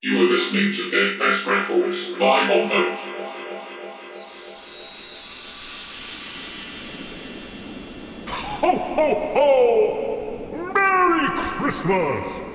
You are listening to Dead Best Records live on Note. Ho, ho, ho! Merry Christmas!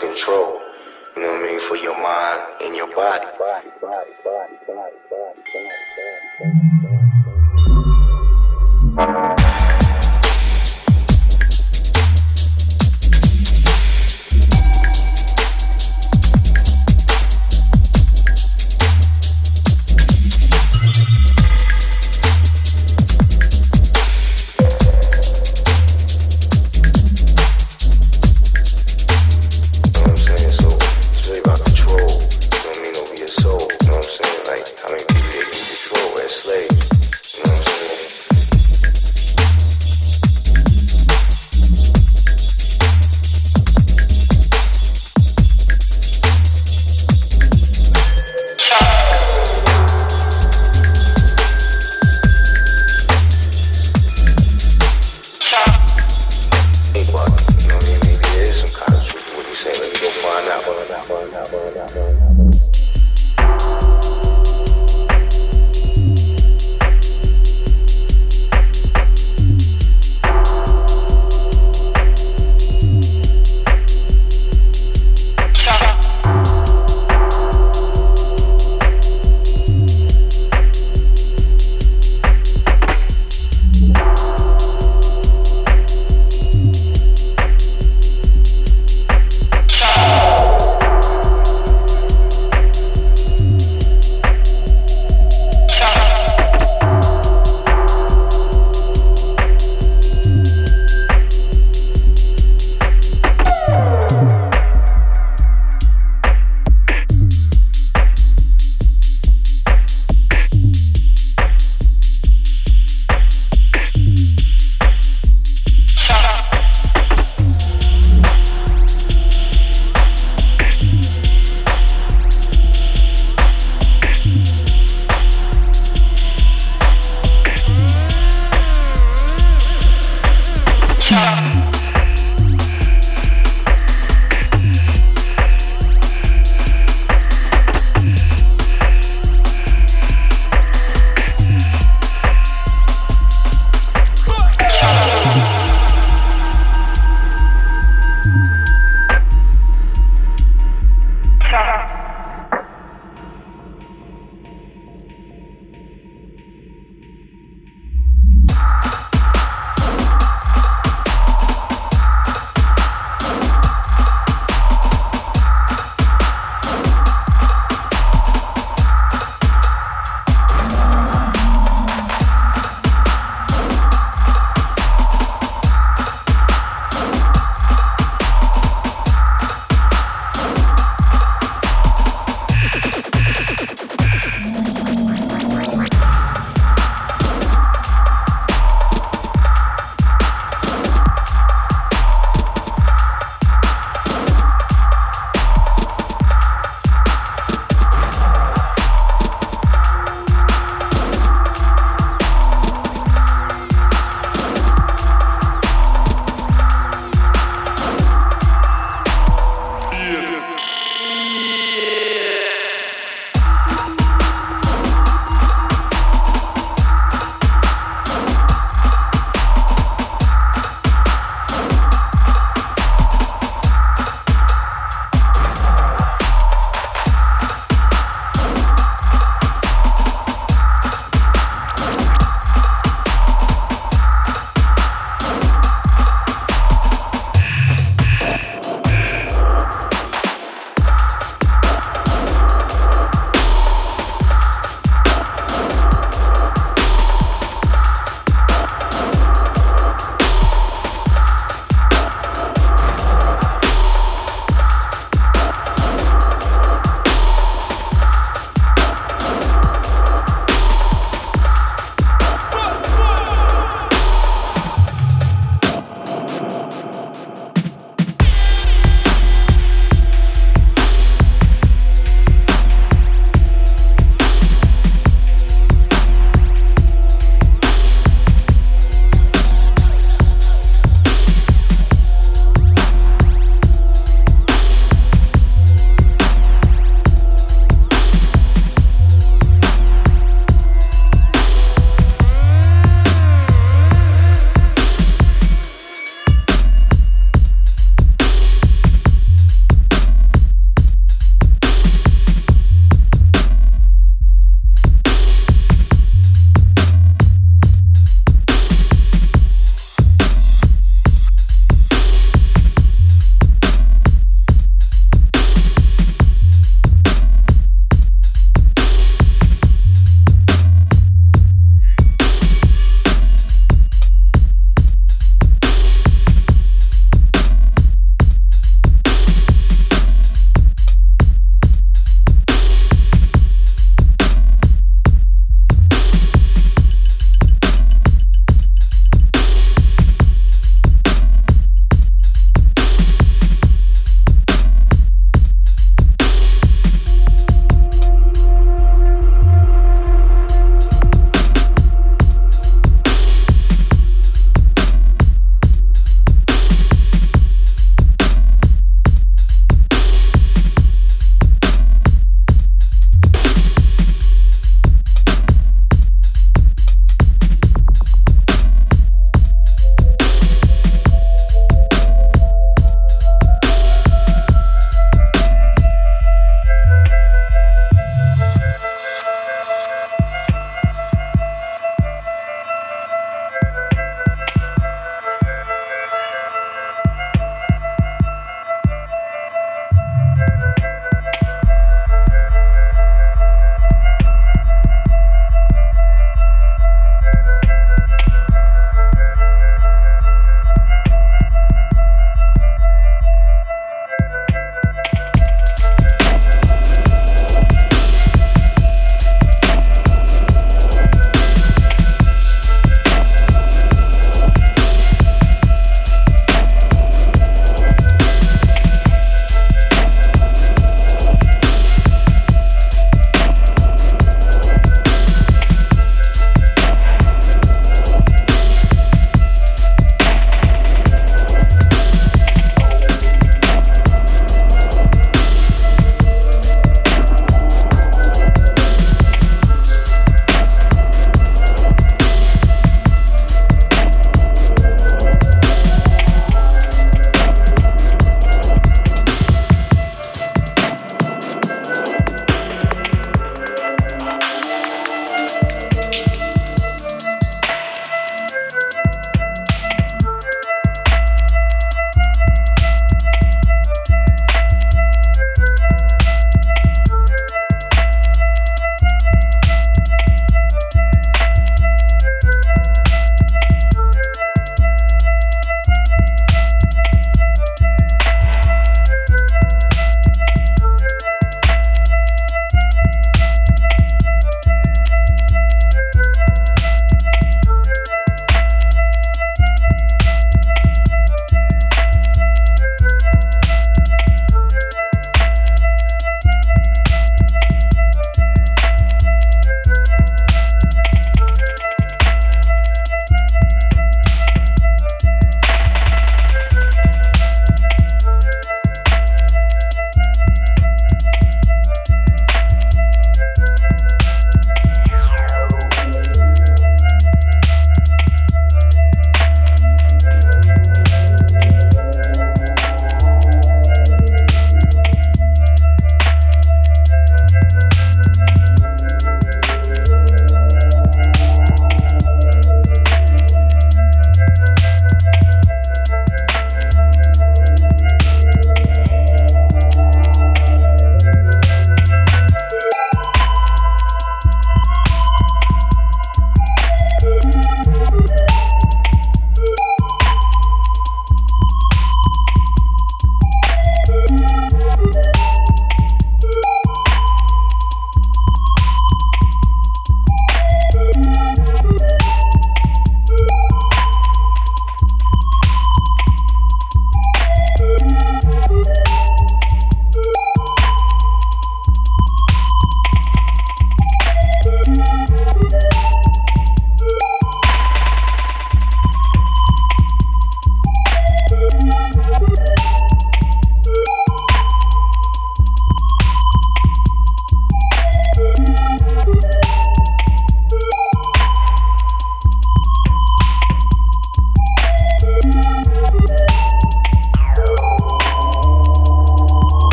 control. You know what I mean? For your mind and your body.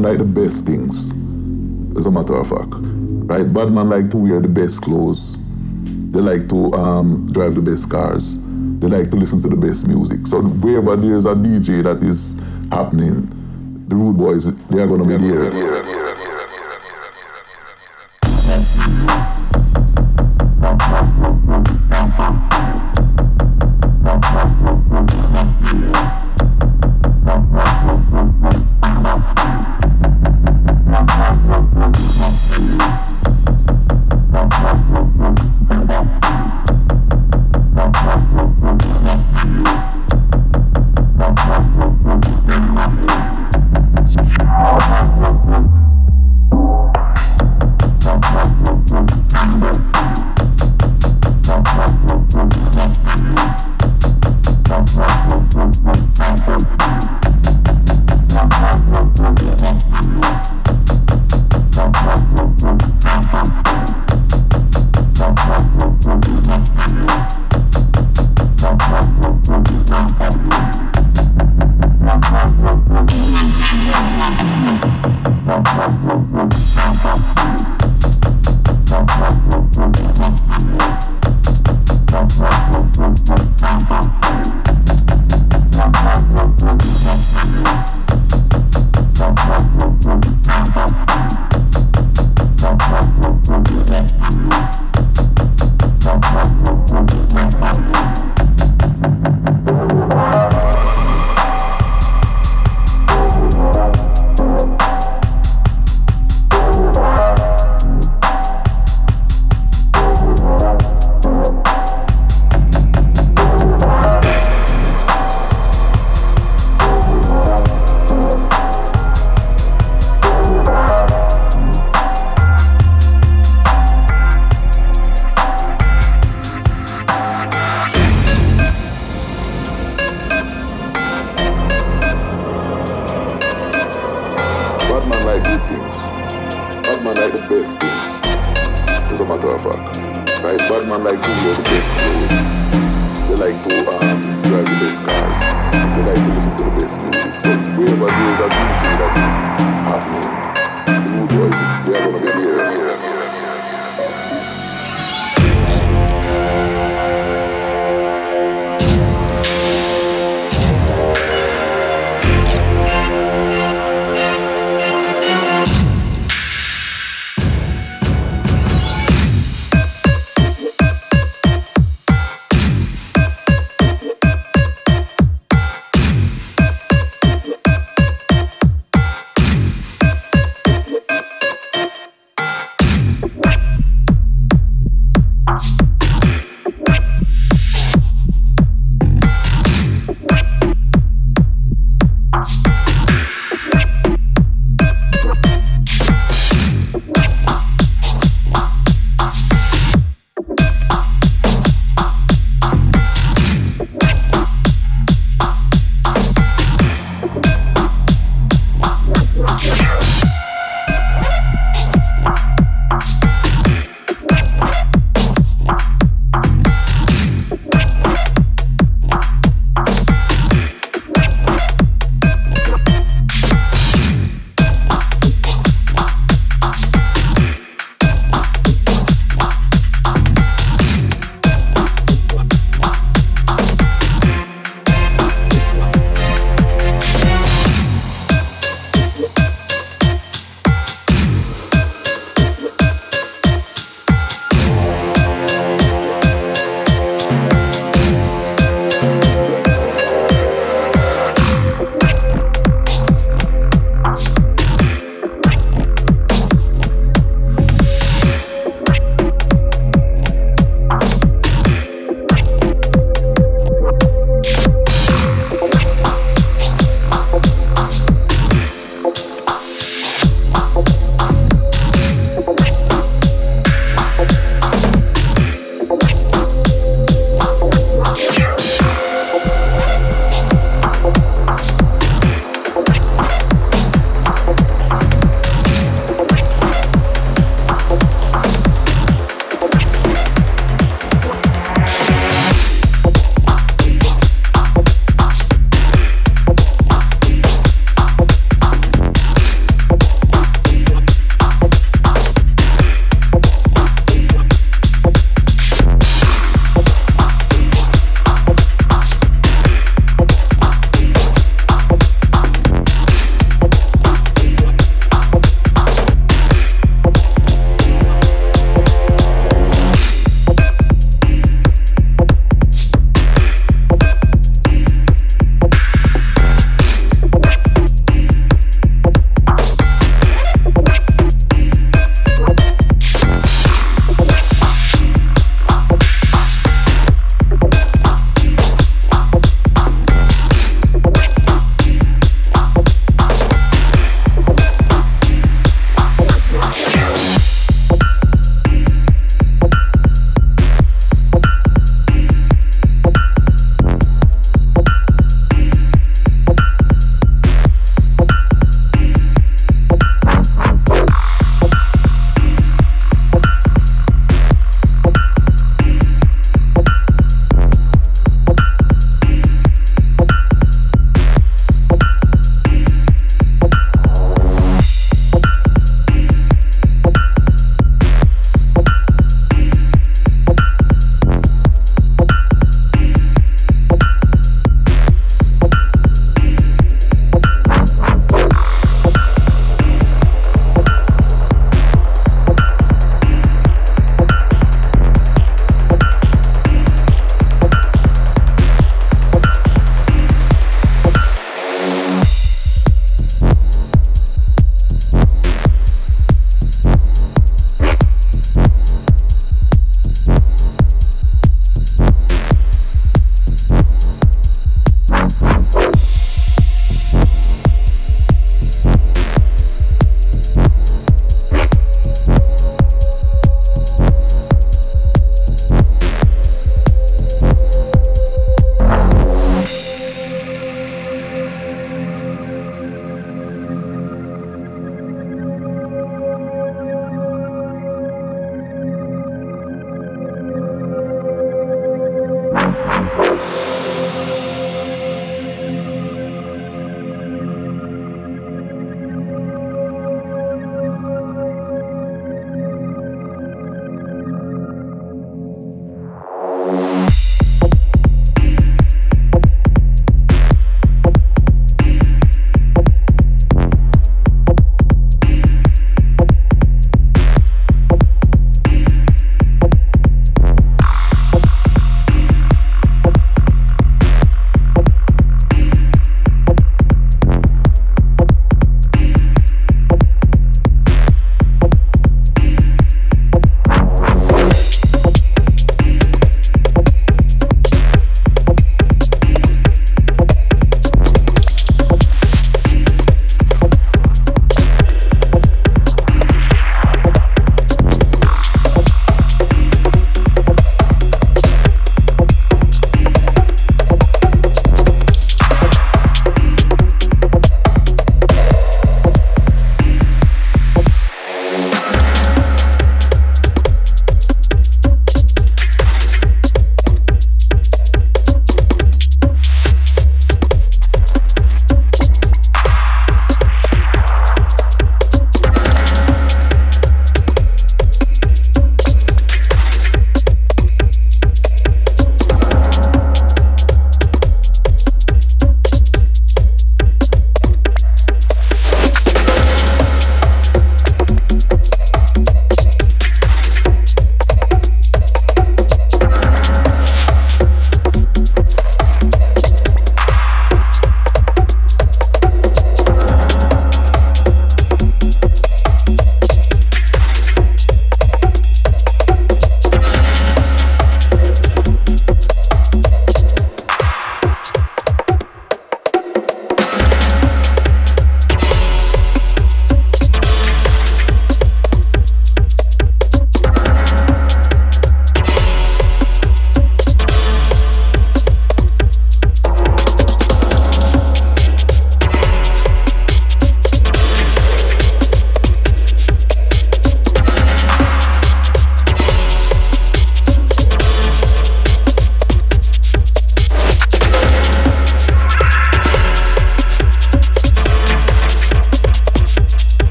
man like the best things, as a matter of fact. Right? Bad man like to wear the best clothes. They like to um, drive the best cars. They like to listen to the best music. So wherever there's a DJ that is happening, the rude boys, they are going to be there.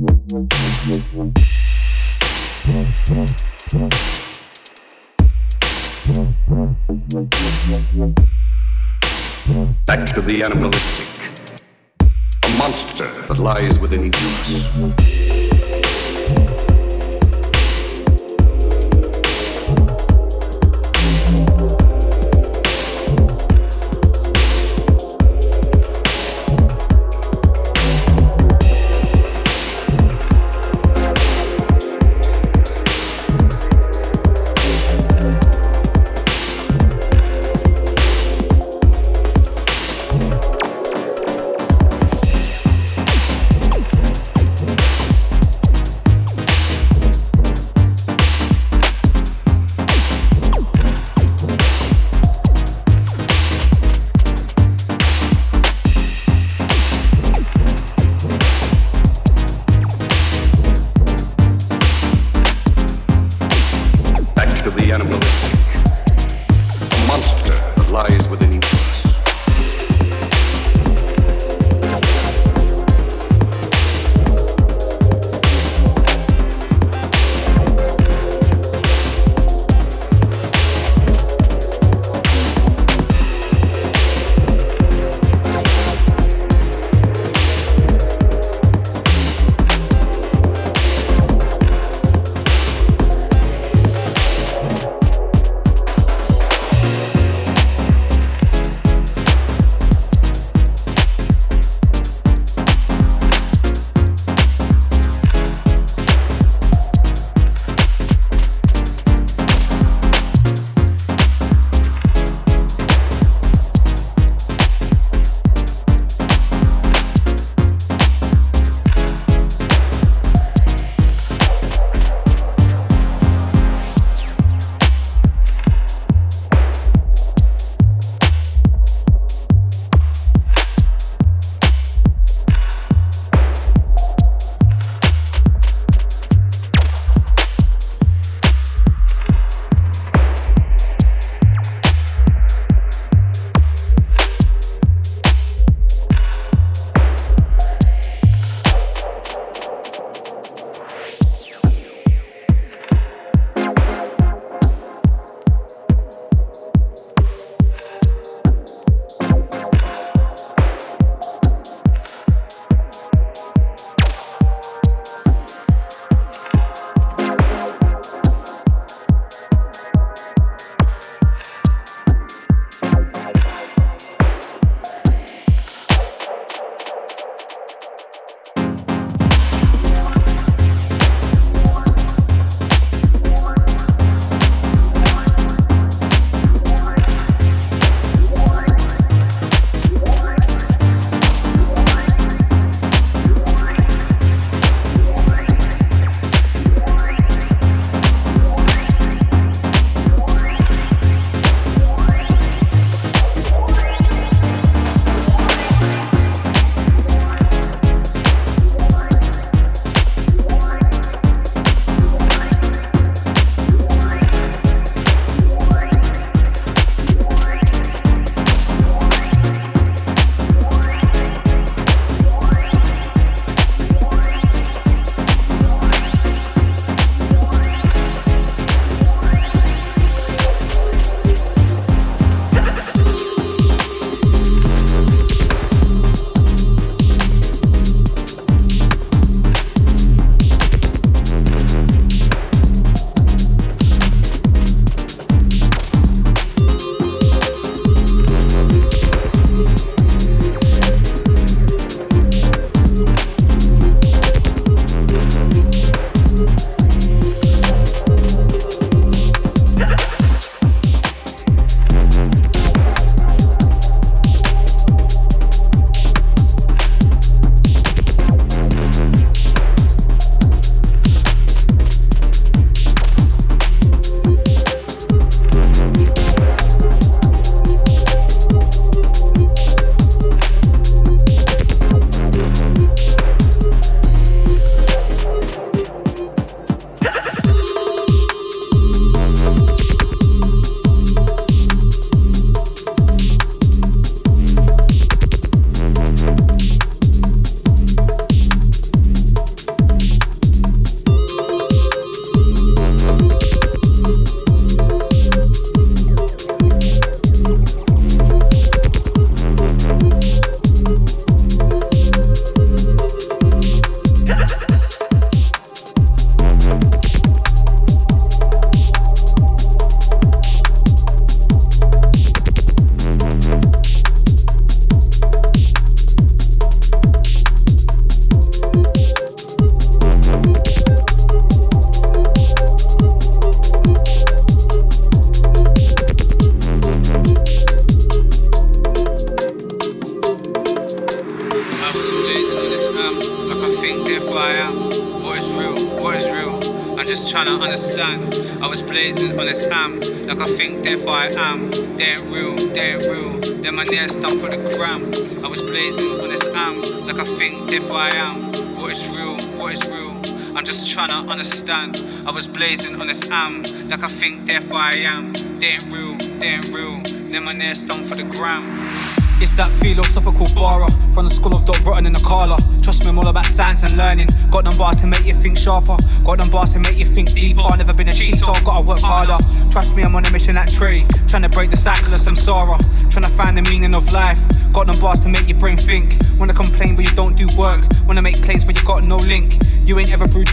Back to the animalistic, a monster that lies within each of us.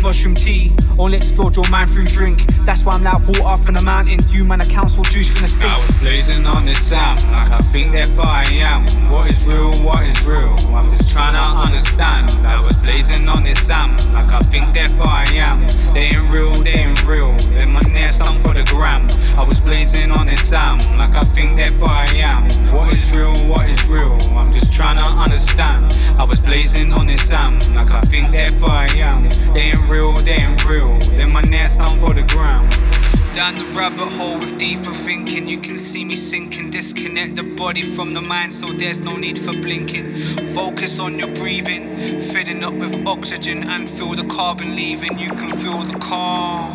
Mushroom tea. Only explode your mind through drink. That's why I'm now water from the mountain. You man, a council juice from the sink. I was blazing on this sound, like I think therefore I am. What is real? What is real? I'm just trying to understand. I was blazing on this sound, like I think therefore I am. They ain't real, they ain't real. Let my nails done for the gram. I was blazing on this sound, like I think therefore I am. What is real? What is real? I'm just trying to understand. I was blazing on this sound, like I think therefore I am. They ain't real, they ain't real. Then my nails done for the ground. Down the rabbit hole with deeper thinking, you can see me sinking. Disconnect the body from the mind, so there's no need for blinking. Focus on your breathing, filling up with oxygen and feel the carbon leaving. You can feel the calm.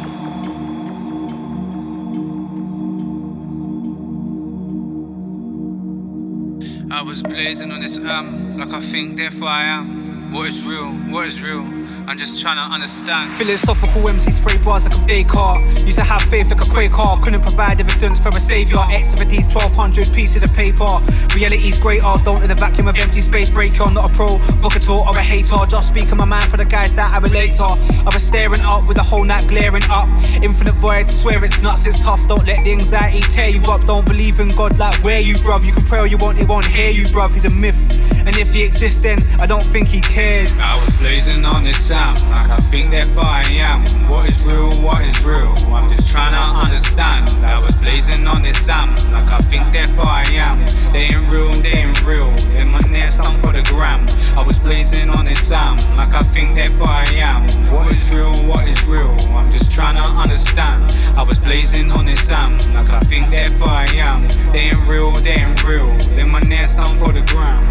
Was blazing on this am, like I think, therefore I am. What is real? What is real? I'm just trying to understand. Philosophical MC spray bars like a car. Used to have faith like a Quaker. Couldn't provide evidence for a savior. Activities 1200 pieces of paper. Reality's greater. Don't in the vacuum of empty space break you. I'm not a provocateur or a hater. Just speaking my mind for the guys that I relate to. I was staring up with the whole night glaring up. Infinite void, swear it's nuts, it's tough. Don't let the anxiety tear you up. Don't believe in God like where you, bruv. You can pray all you want, he won't hear you, bruv. He's a myth. And if he exists, then I don't think he cares. I was blazing on this sound, like I think therefore I am. What is real? What is real? I'm just trying to understand. I was blazing on this sound, like I think therefore I am. They ain't real, they ain't real. In my nest, I'm for the gram. I was blazing on this sound, like I think therefore I am. What is real? What is real? I'm just trying to understand. I was blazing on this sound, like I think therefore I am. They ain't real, they ain't real. In my nest, I'm for the gram.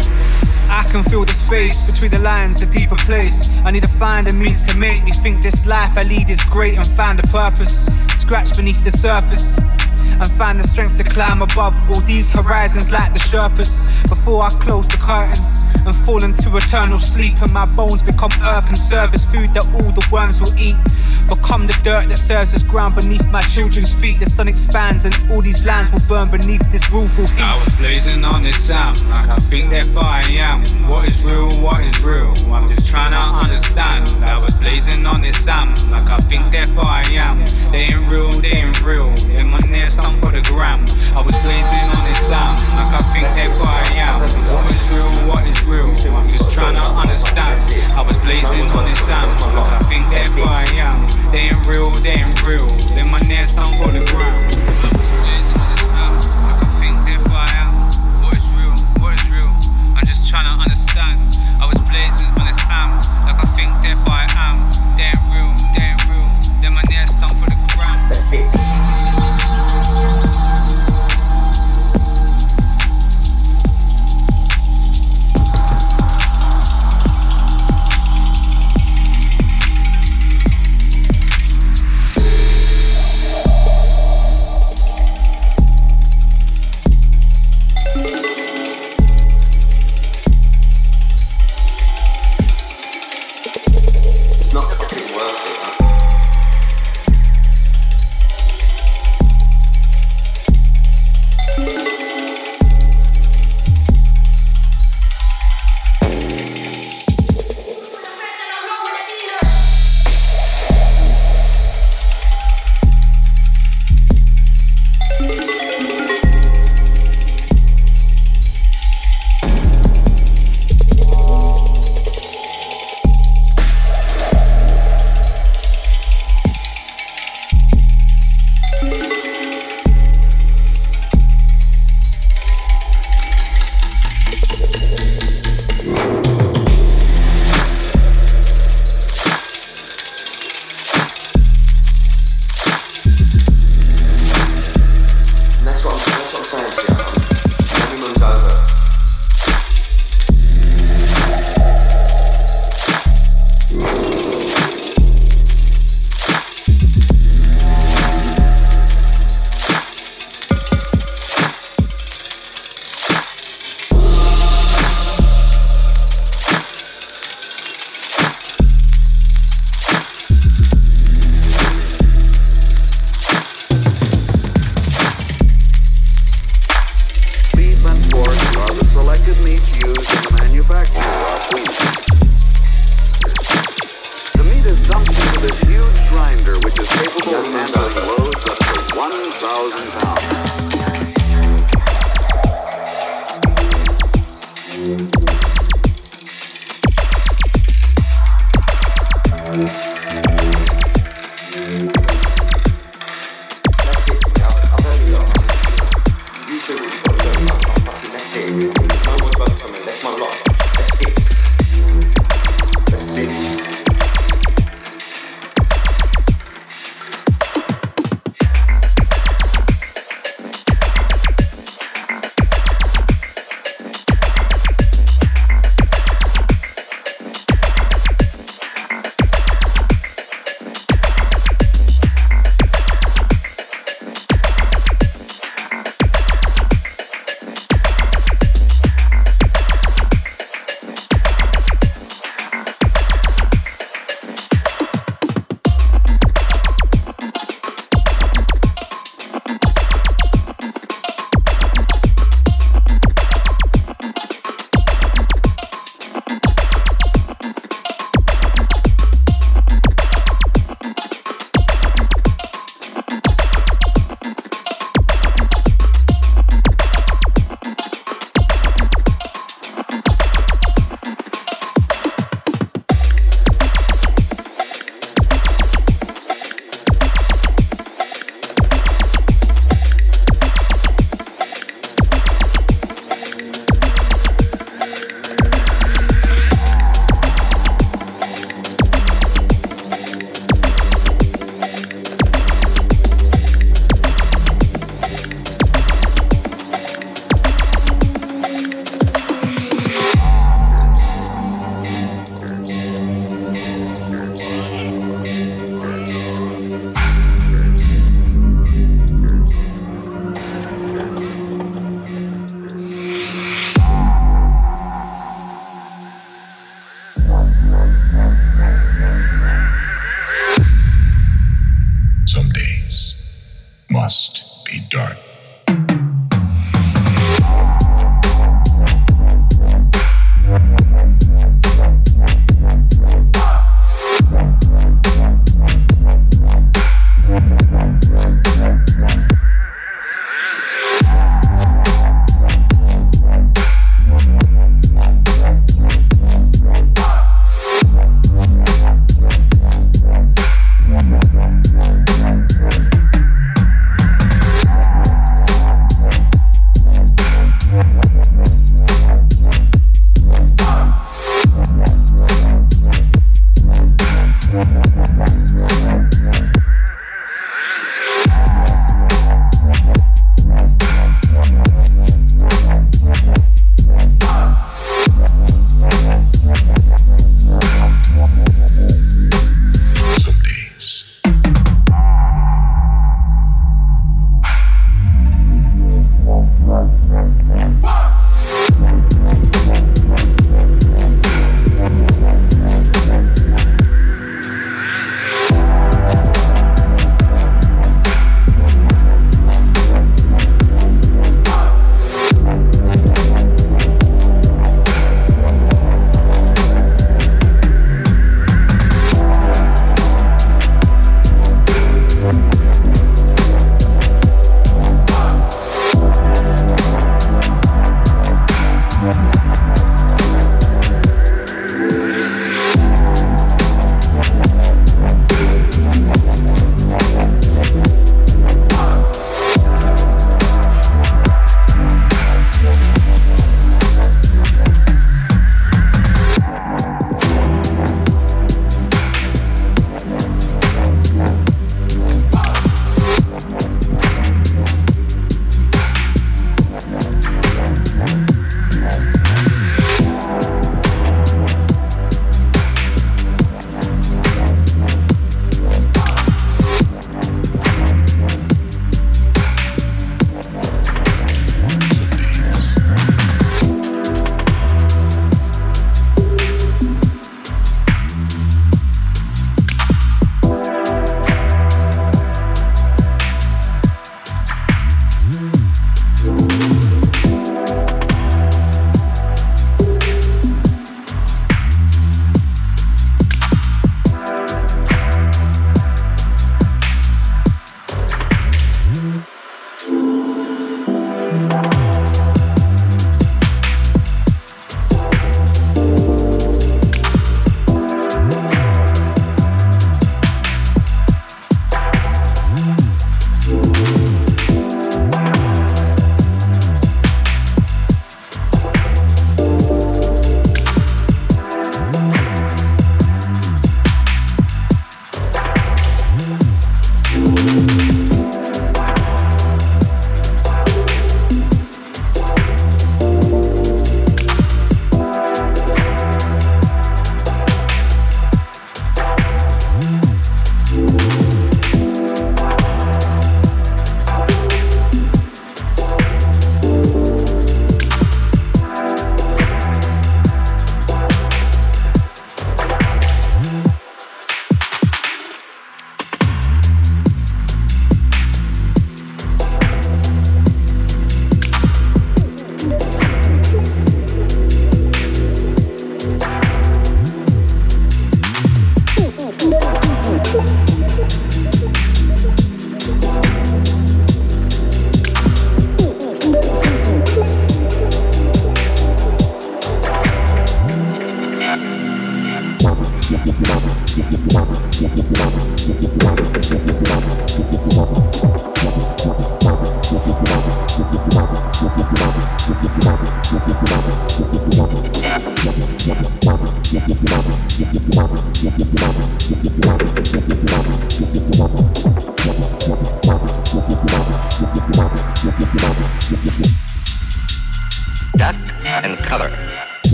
I can feel the space between the lines, a deeper place. I need to find a means to make me think this life I lead is great and find a purpose. Scratch beneath the surface and find the strength to climb above all these horizons like the Sherpas. Before I close the curtains and fall into eternal sleep, and my bones become earth and serve as food that all the worms will eat. Become the dirt that serves as ground beneath my children's feet. The sun expands and all these lands will burn beneath this rueful heat. I was blazing on this sound, like I think therefore I am. What is real? What is real? I'm just trying to understand. I was blazing on this sound, like I think therefore I am. They ain't real, they ain't real. In my nest, I'm for the gram. I was blazing on this sound, like I think therefore I am. What is real? What is real? I'm just trying to understand. I was blazing on this sound, like I think therefore I am. They ain't real, they ain't real. Then my nest, I'm for the gram. Trying to understand. I was blazing